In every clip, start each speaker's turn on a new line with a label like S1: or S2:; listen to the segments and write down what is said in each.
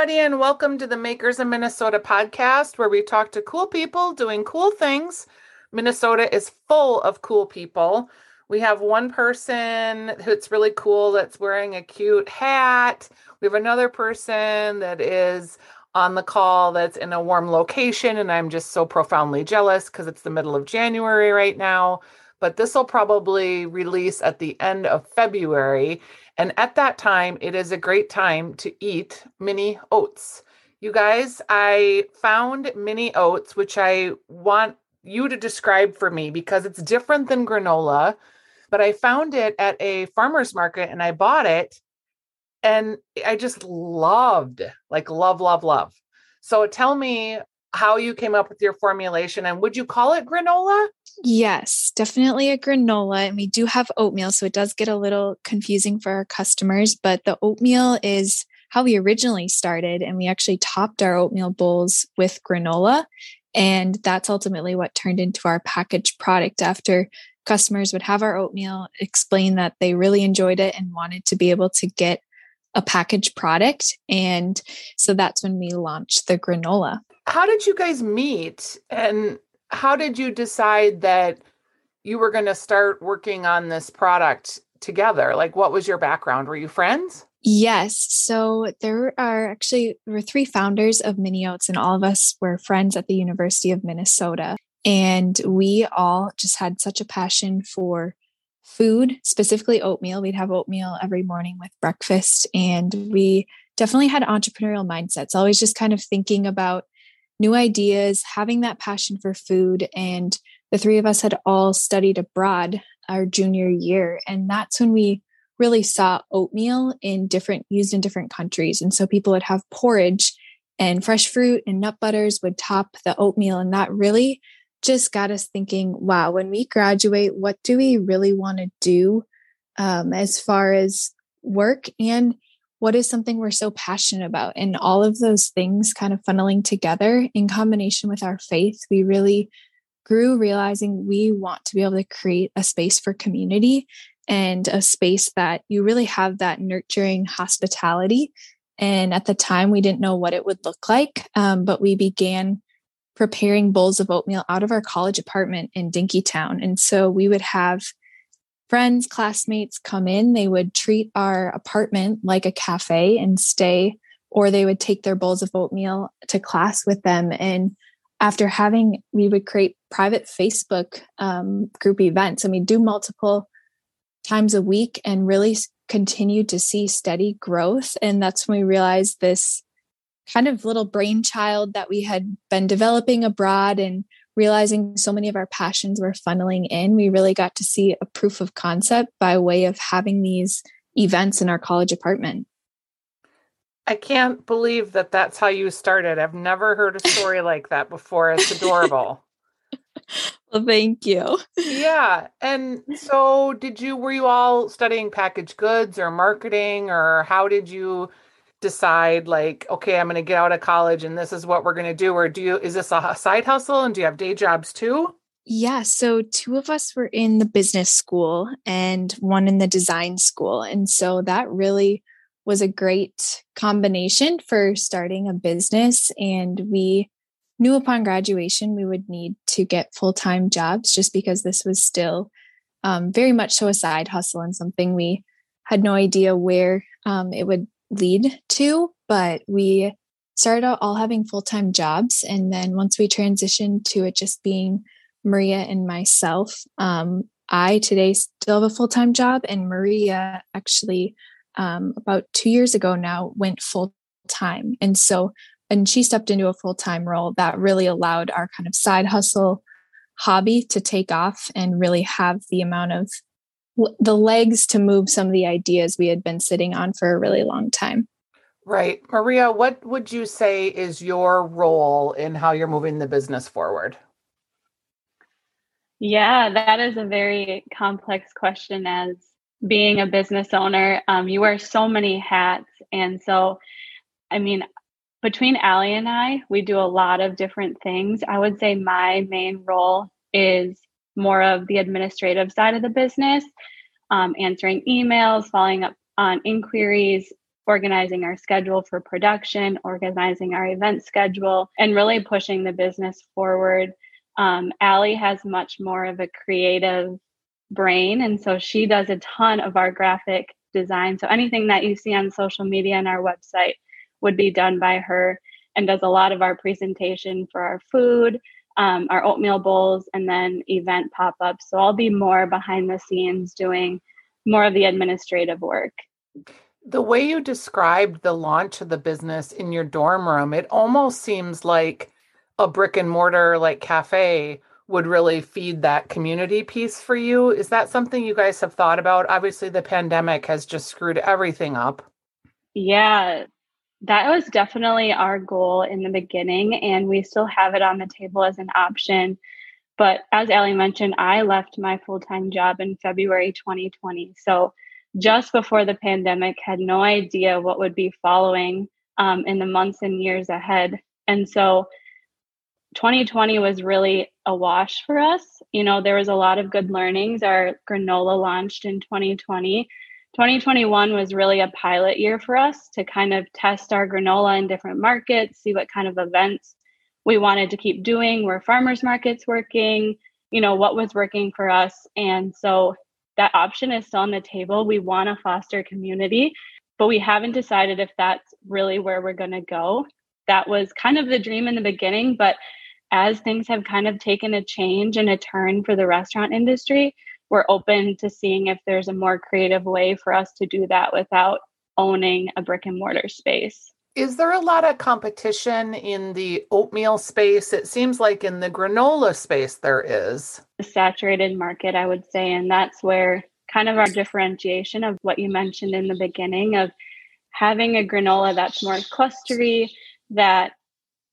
S1: everybody, and welcome to the Makers of Minnesota podcast, where we talk to cool people doing cool things. Minnesota is full of cool people. We have one person who's really cool that's wearing a cute hat. We have another person that is on the call that's in a warm location, and I'm just so profoundly jealous because it's the middle of January right now. But this will probably release at the end of February. And at that time, it is a great time to eat mini oats. You guys, I found mini oats, which I want you to describe for me because it's different than granola. But I found it at a farmer's market and I bought it and I just loved, like, love, love, love. So tell me how you came up with your formulation and would you call it granola?
S2: Yes, definitely a granola. And we do have oatmeal, so it does get a little confusing for our customers, but the oatmeal is how we originally started. And we actually topped our oatmeal bowls with granola. And that's ultimately what turned into our packaged product after customers would have our oatmeal, explain that they really enjoyed it and wanted to be able to get a packaged product. And so that's when we launched the granola.
S1: How did you guys meet? And how did you decide that you were going to start working on this product together? Like, what was your background? Were you friends?
S2: Yes. So there are actually there were three founders of Mini Oats, and all of us were friends at the University of Minnesota. And we all just had such a passion for food, specifically oatmeal. We'd have oatmeal every morning with breakfast. And we definitely had entrepreneurial mindsets, always just kind of thinking about new ideas, having that passion for food. And the three of us had all studied abroad our junior year. And that's when we really saw oatmeal in different used in different countries. And so people would have porridge and fresh fruit and nut butters would top the oatmeal. And that really just got us thinking wow, when we graduate, what do we really want to do um, as far as work? And what is something we're so passionate about? And all of those things kind of funneling together in combination with our faith, we really grew realizing we want to be able to create a space for community and a space that you really have that nurturing hospitality. And at the time, we didn't know what it would look like, um, but we began preparing bowls of oatmeal out of our college apartment in Dinkytown. And so we would have friends, classmates come in, they would treat our apartment like a cafe and stay, or they would take their bowls of oatmeal to class with them. And after having, we would create private Facebook um, group events and we do multiple times a week and really continue to see steady growth. And that's when we realized this kind of little brainchild that we had been developing abroad and realizing so many of our passions were funneling in, we really got to see a proof of concept by way of having these events in our college apartment.
S1: I can't believe that that's how you started. I've never heard a story like that before. It's adorable.
S2: well, thank you.
S1: Yeah. And so did you were you all studying packaged goods or marketing or how did you decide like okay i'm going to get out of college and this is what we're going to do or do you is this a side hustle and do you have day jobs too?
S2: Yeah so two of us were in the business school and one in the design school and so that really was a great combination for starting a business and we knew upon graduation we would need to get full-time jobs just because this was still um, very much so a side hustle and something we had no idea where um, it would lead to, but we started out all having full time jobs. And then once we transitioned to it just being Maria and myself, um, I today still have a full time job, and Maria actually um, about two years ago now went full time. And so and she stepped into a full time role, that really allowed our kind of side hustle hobby to take off and really have the amount of the legs to move some of the ideas we had been sitting on for a really long time.
S1: Right. Maria, what would you say is your role in how you're moving the business forward?
S3: Yeah, that is a very complex question as being a business owner. Um, you wear so many hats. And so, I mean, between Allie and I, we do a lot of different things. I would say my main role is more of the administrative side of the business, um, answering emails, following up on inquiries, organizing our schedule for production, organizing our event schedule, and really pushing the business forward. Um, Allie has much more of a creative brain, and so she does a ton of our graphic design. So anything that you see on social media and our website would be done by her and does a lot of our presentation for our food, um, our oatmeal bowls, and then event pop ups. So I'll be more behind the scenes doing more of the administrative work.
S1: The way you described the launch of the business in your dorm room, it almost seems like a brick and mortar like cafe would really feed that community piece for you. Is that something you guys have thought about? Obviously, the pandemic has just screwed everything up.
S3: Yeah, that was definitely our goal in the beginning, and we still have it on the table as an option. But as Allie mentioned, I left my full time job in February 2020. So just before the pandemic, had no idea what would be following um, in the months and years ahead. And so 2020 was really a wash for us. You know, there was a lot of good learnings. Our granola launched in 2020. 2021 was really a pilot year for us to kind of test our granola in different markets, see what kind of events we wanted to keep doing, where farmers markets working, you know, what was working for us. And so that option is still on the table. We want to foster community, but we haven't decided if that's really where we're going to go. That was kind of the dream in the beginning, but as things have kind of taken a change and a turn for the restaurant industry, we're open to seeing if there's a more creative way for us to do that without owning a brick and mortar space.
S1: Is there a lot of competition in the oatmeal space? It seems like in the granola space there is.
S3: A saturated market, I would say. And that's where kind of our differentiation of what you mentioned in the beginning of having a granola that's more clustery, that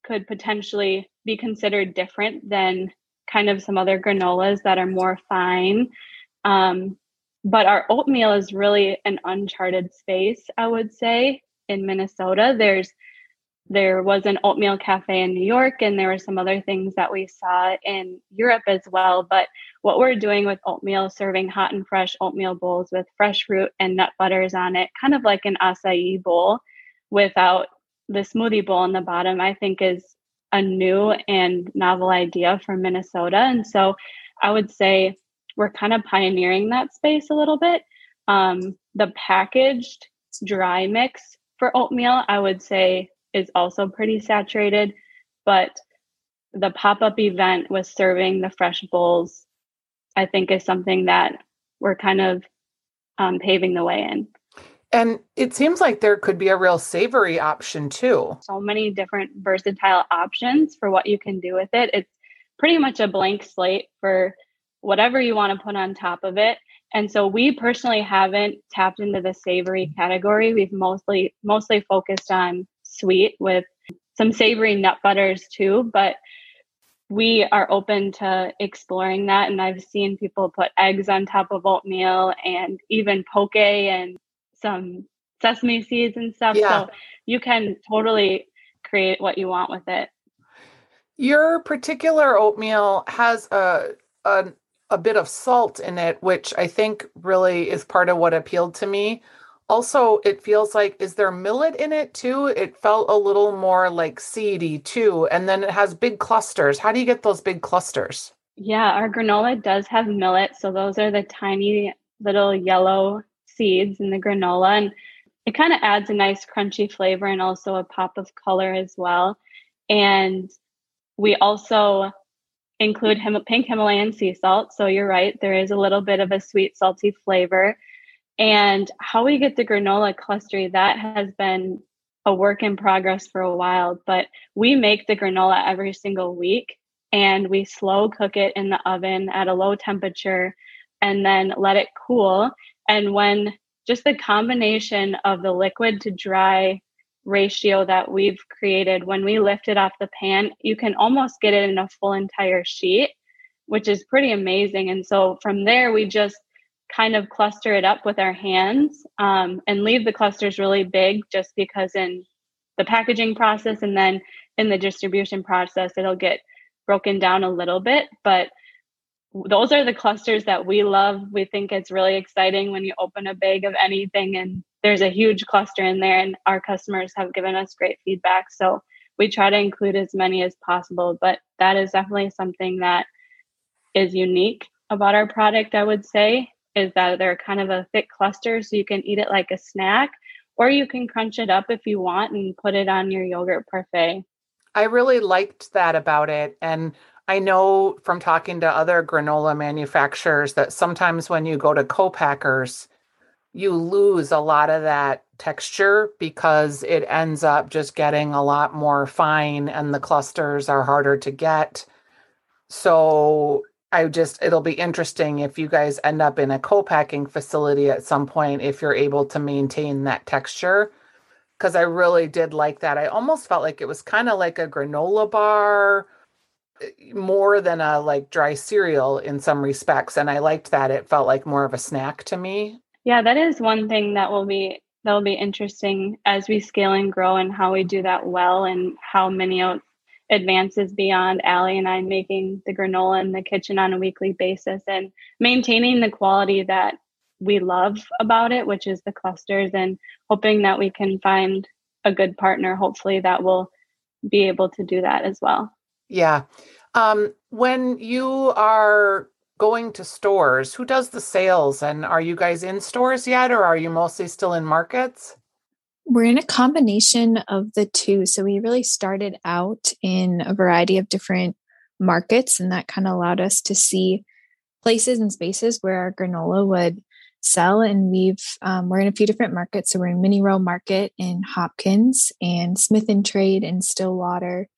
S3: could potentially be considered different than kind of some other granolas that are more fine. Um, but our oatmeal is really an uncharted space, I would say in Minnesota. There's there was an oatmeal cafe in New York, and there were some other things that we saw in Europe as well. But what we're doing with oatmeal, serving hot and fresh oatmeal bowls with fresh fruit and nut butters on it, kind of like an acai bowl without the smoothie bowl in the bottom, I think is a new and novel idea for Minnesota. And so I would say we're kind of pioneering that space a little bit. Um, the packaged dry mix for oatmeal, I would say is also pretty saturated, but the pop up event with serving the fresh bowls, I think, is something that we're kind of um, paving the way in.
S1: And it seems like there could be a real savory option too.
S3: So many different versatile options for what you can do with it. It's pretty much a blank slate for whatever you want to put on top of it. And so we personally haven't tapped into the savory category. We've mostly mostly focused on sweet with some savory nut butters too, but we are open to exploring that and I've seen people put eggs on top of oatmeal and even poke and some sesame seeds and stuff. Yeah. So you can totally create what you want with it.
S1: Your particular oatmeal has a, a a bit of salt in it, which I think really is part of what appealed to me. Also, it feels like, is there millet in it too? It felt a little more like seedy too. And then it has big clusters. How do you get those big clusters?
S3: Yeah, our granola does have millet. So those are the tiny little yellow seeds in the granola. And it kind of adds a nice crunchy flavor and also a pop of color as well. And we also include Him- pink Himalayan sea salt. So you're right, there is a little bit of a sweet, salty flavor. And how we get the granola clustery, that has been a work in progress for a while, but we make the granola every single week and we slow cook it in the oven at a low temperature and then let it cool. And when just the combination of the liquid to dry ratio that we've created, when we lift it off the pan, you can almost get it in a full entire sheet, which is pretty amazing. And so from there, we just kind of cluster it up with our hands um, and leave the clusters really big just because in the packaging process and then in the distribution process, it'll get broken down a little bit. But those are the clusters that we love. We think it's really exciting when you open a bag of anything and there's a huge cluster in there, and our customers have given us great feedback. So we try to include as many as possible, but that is definitely something that is unique about our product, I would say, is that they're kind of a thick cluster. So you can eat it like a snack, or you can crunch it up if you want and put it on your yogurt parfait.
S1: I really liked that about it. And I know from talking to other granola manufacturers that sometimes when you go to co-packers, you lose a lot of that texture because it ends up just getting a lot more fine and the clusters are harder to get. So I just it'll be interesting if you guys end up in a co-packing facility at some point if you're able to maintain that texture because I really did like that. I almost felt like it was kind of like a granola bar more than a like dry cereal in some respects and I liked that it felt like more of a snack to me.
S3: Yeah, that is one thing that will be that will be interesting as we scale and grow and how we do that well and how many advances beyond Allie and I making the granola in the kitchen on a weekly basis and maintaining the quality that we love about it, which is the clusters, and hoping that we can find a good partner, hopefully, that will be able to do that as well.
S1: Yeah. Um, when you are going to stores, who does the sales? And are you guys in stores yet, or are you mostly still in markets?
S2: We're in a combination of the two. So we really started out in a variety of different markets, and that kind of allowed us to see places and spaces where our granola would sell. And we've um, we're in a few different markets. So we're in Mini Row Market in Hopkins and Smith and Trade in Stillwater,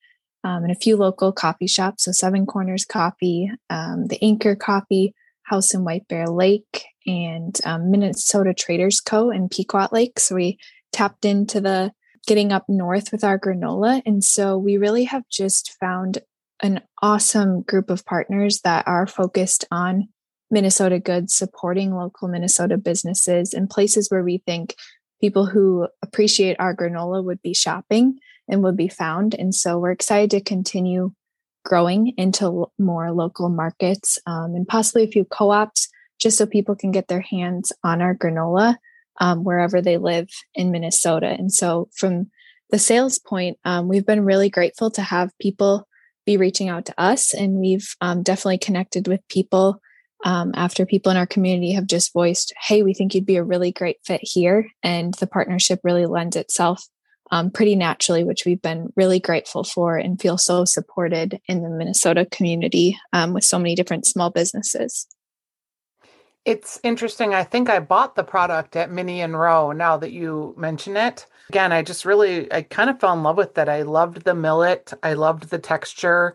S2: um, and a few local coffee shops. So Seven Corners Coffee, um, the Anchor Coffee House in White Bear Lake, and um, Minnesota Traders Co. in Pequot Lake. So we tapped into the getting up north with our granola. And so we really have just found an awesome group of partners that are focused on Minnesota goods, supporting local Minnesota businesses and places where we think people who appreciate our granola would be shopping and would be found. And so we're excited to continue growing into more local markets um, and possibly a few co ops just so people can get their hands on our granola um, wherever they live in Minnesota. And so, from the sales point, um, we've been really grateful to have people be reaching out to us, and we've um, definitely connected with people um, after people in our community have just voiced, "Hey, we think you'd be a really great fit here," and the partnership really lends itself um, pretty naturally, which we've been really grateful for and feel so supported in the Minnesota community um, with so many different small businesses.
S1: It's interesting. I think I bought the product at Mini and Row now that you mention it. Again, I just really I kind of fell in love with it. I loved the millet. I loved the texture.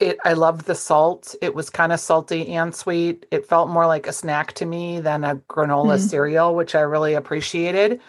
S1: It I loved the salt. It was kind of salty and sweet. It felt more like a snack to me than a granola mm. cereal, which I really appreciated.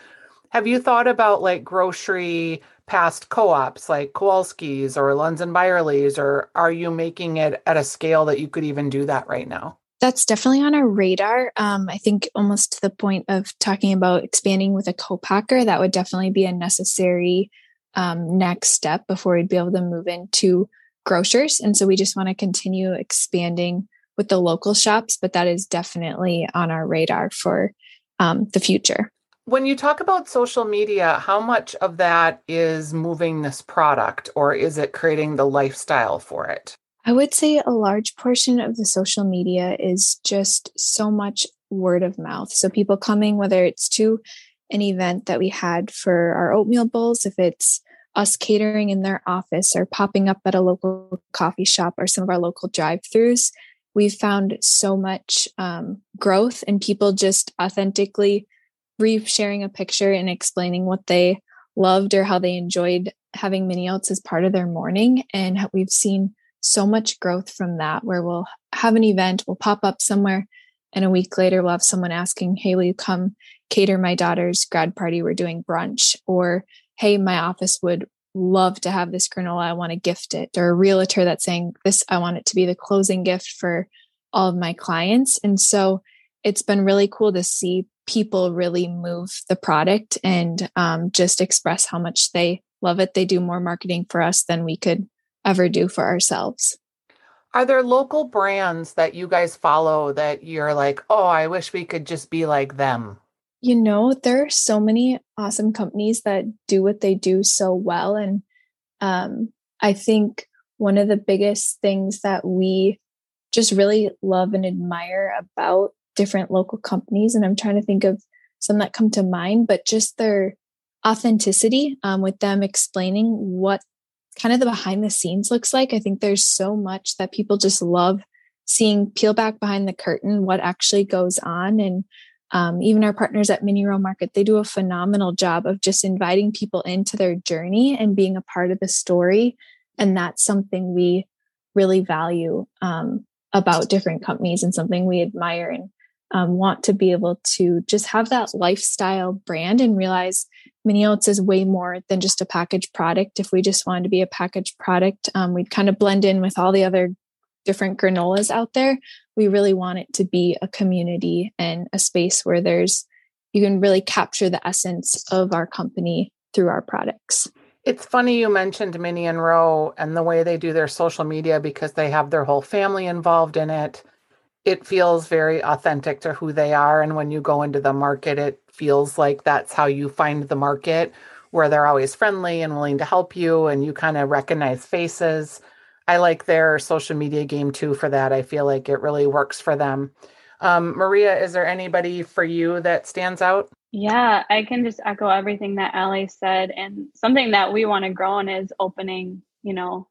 S1: Have you thought about like grocery past co-ops like Kowalski's or Lunds and Byerly's, or are you making it at a scale that you could even do that right now?
S2: That's definitely on our radar. Um, I think almost to the point of talking about expanding with a co-packer, that would definitely be a necessary um, next step before we'd be able to move into grocers. And so we just want to continue expanding with the local shops, but that is definitely on our radar for um, the future.
S1: When you talk about social media, how much of that is moving this product or is it creating the lifestyle for it?
S2: I would say a large portion of the social media is just so much word of mouth. So people coming, whether it's to an event that we had for our oatmeal bowls, if it's us catering in their office or popping up at a local coffee shop or some of our local drive throughs, we've found so much um, growth and people just authentically re-sharing a picture and explaining what they loved or how they enjoyed having mini oats as part of their morning. And we've seen so much growth from that where we'll have an event, we'll pop up somewhere, and a week later we'll have someone asking, Hey, will you come cater my daughter's grad party? We're doing brunch. Or, Hey, my office would love to have this granola. I want to gift it. Or a realtor that's saying, This, I want it to be the closing gift for all of my clients. And so it's been really cool to see people really move the product and um, just express how much they love it. They do more marketing for us than we could ever do for ourselves.
S1: Are there local brands that you guys follow that you're like, oh, I wish we could just be like them?
S2: You know, there are so many awesome companies that do what they do so well. And um, I think one of the biggest things that we just really love and admire about different local companies, and I'm trying to think of some that come to mind, but just their authenticity um, with them explaining what kind of the behind the scenes looks like. I think there's so much that people just love seeing peel back behind the curtain what actually goes on and um, even our partners at mini row market they do a phenomenal job of just inviting people into their journey and being a part of the story and that's something we really value um, about different companies and something we admire and um, want to be able to just have that lifestyle brand and realize mini oats is way more than just a packaged product. If we just wanted to be a packaged product um, we'd kind of blend in with all the other different granolas out there. We really want it to be a community and a space where there's you can really capture the essence of our company through our products.
S1: It's funny you mentioned Mini and Row and the way they do their social media because they have their whole family involved in it. It feels very authentic to who they are. And when you go into the market, it feels like that's how you find the market, where they're always friendly and willing to help you and you kind of recognize faces. I like their social media game too for that. I feel like it really works for them. Um, Maria, is there anybody for you that stands out?
S3: Yeah, I can just echo everything that Allie said. And something that we want to grow on is opening, you know,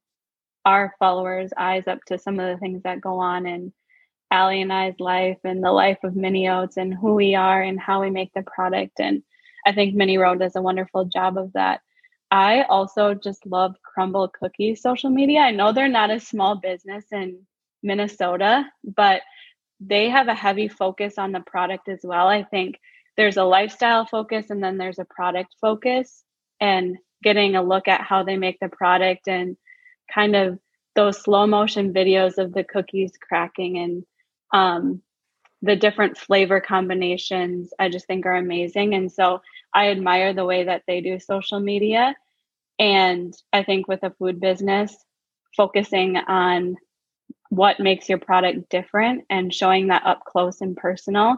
S3: our followers' eyes up to some of the things that go on in Allie and I's life and the life of Mini Oats and who we are and how we make the product. And I think Mini Row does a wonderful job of that. I also just love Crumbl Cookies social media. I know they're not a small business in Minnesota, but they have a heavy focus on the product as well. I think there's a lifestyle focus and then there's a product focus and getting a look at how they make the product and kind of those slow motion videos of the cookies cracking and um, the different flavor combinations i just think are amazing and so i admire the way that they do social media and i think with a food business focusing on what makes your product different and showing that up close and personal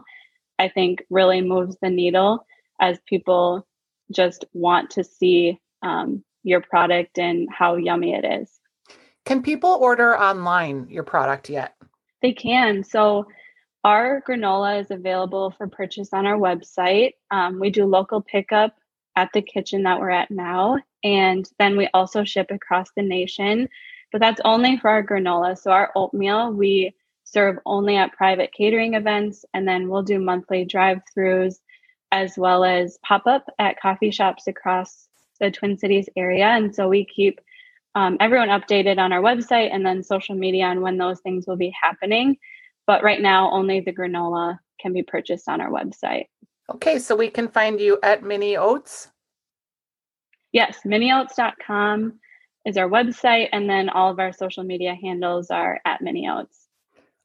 S3: I think really moves the needle as people just want to see um, your product and how yummy it is.
S1: Can people order online your product yet?
S3: They can. So, our granola is available for purchase on our website. Um, we do local pickup at the kitchen that we're at now. And then we also ship across the nation, but that's only for our granola. So, our oatmeal, we serve only at private catering events, and then we'll do monthly drive throughs as well as pop up at coffee shops across the Twin Cities area. And so we keep um, everyone updated on our website and then social media on when those things will be happening. But right now, only the granola can be purchased on our website.
S1: Okay, so we can find you at Mini Oats.
S3: Yes, minioats.com is our website, and then all of our social media handles are at Mini Oats.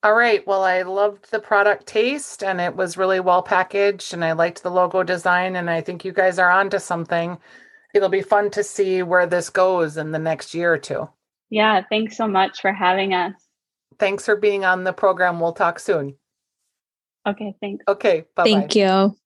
S1: All right. Well, I loved the product taste and it was really well packaged and I liked the logo design and I think you guys are onto something. It'll be fun to see where this goes in the next year or two.
S3: Yeah, thanks so much for having us.
S1: Thanks for being on the program. We'll talk soon.
S3: Okay, thanks.
S1: Okay,
S2: bye. Thank you.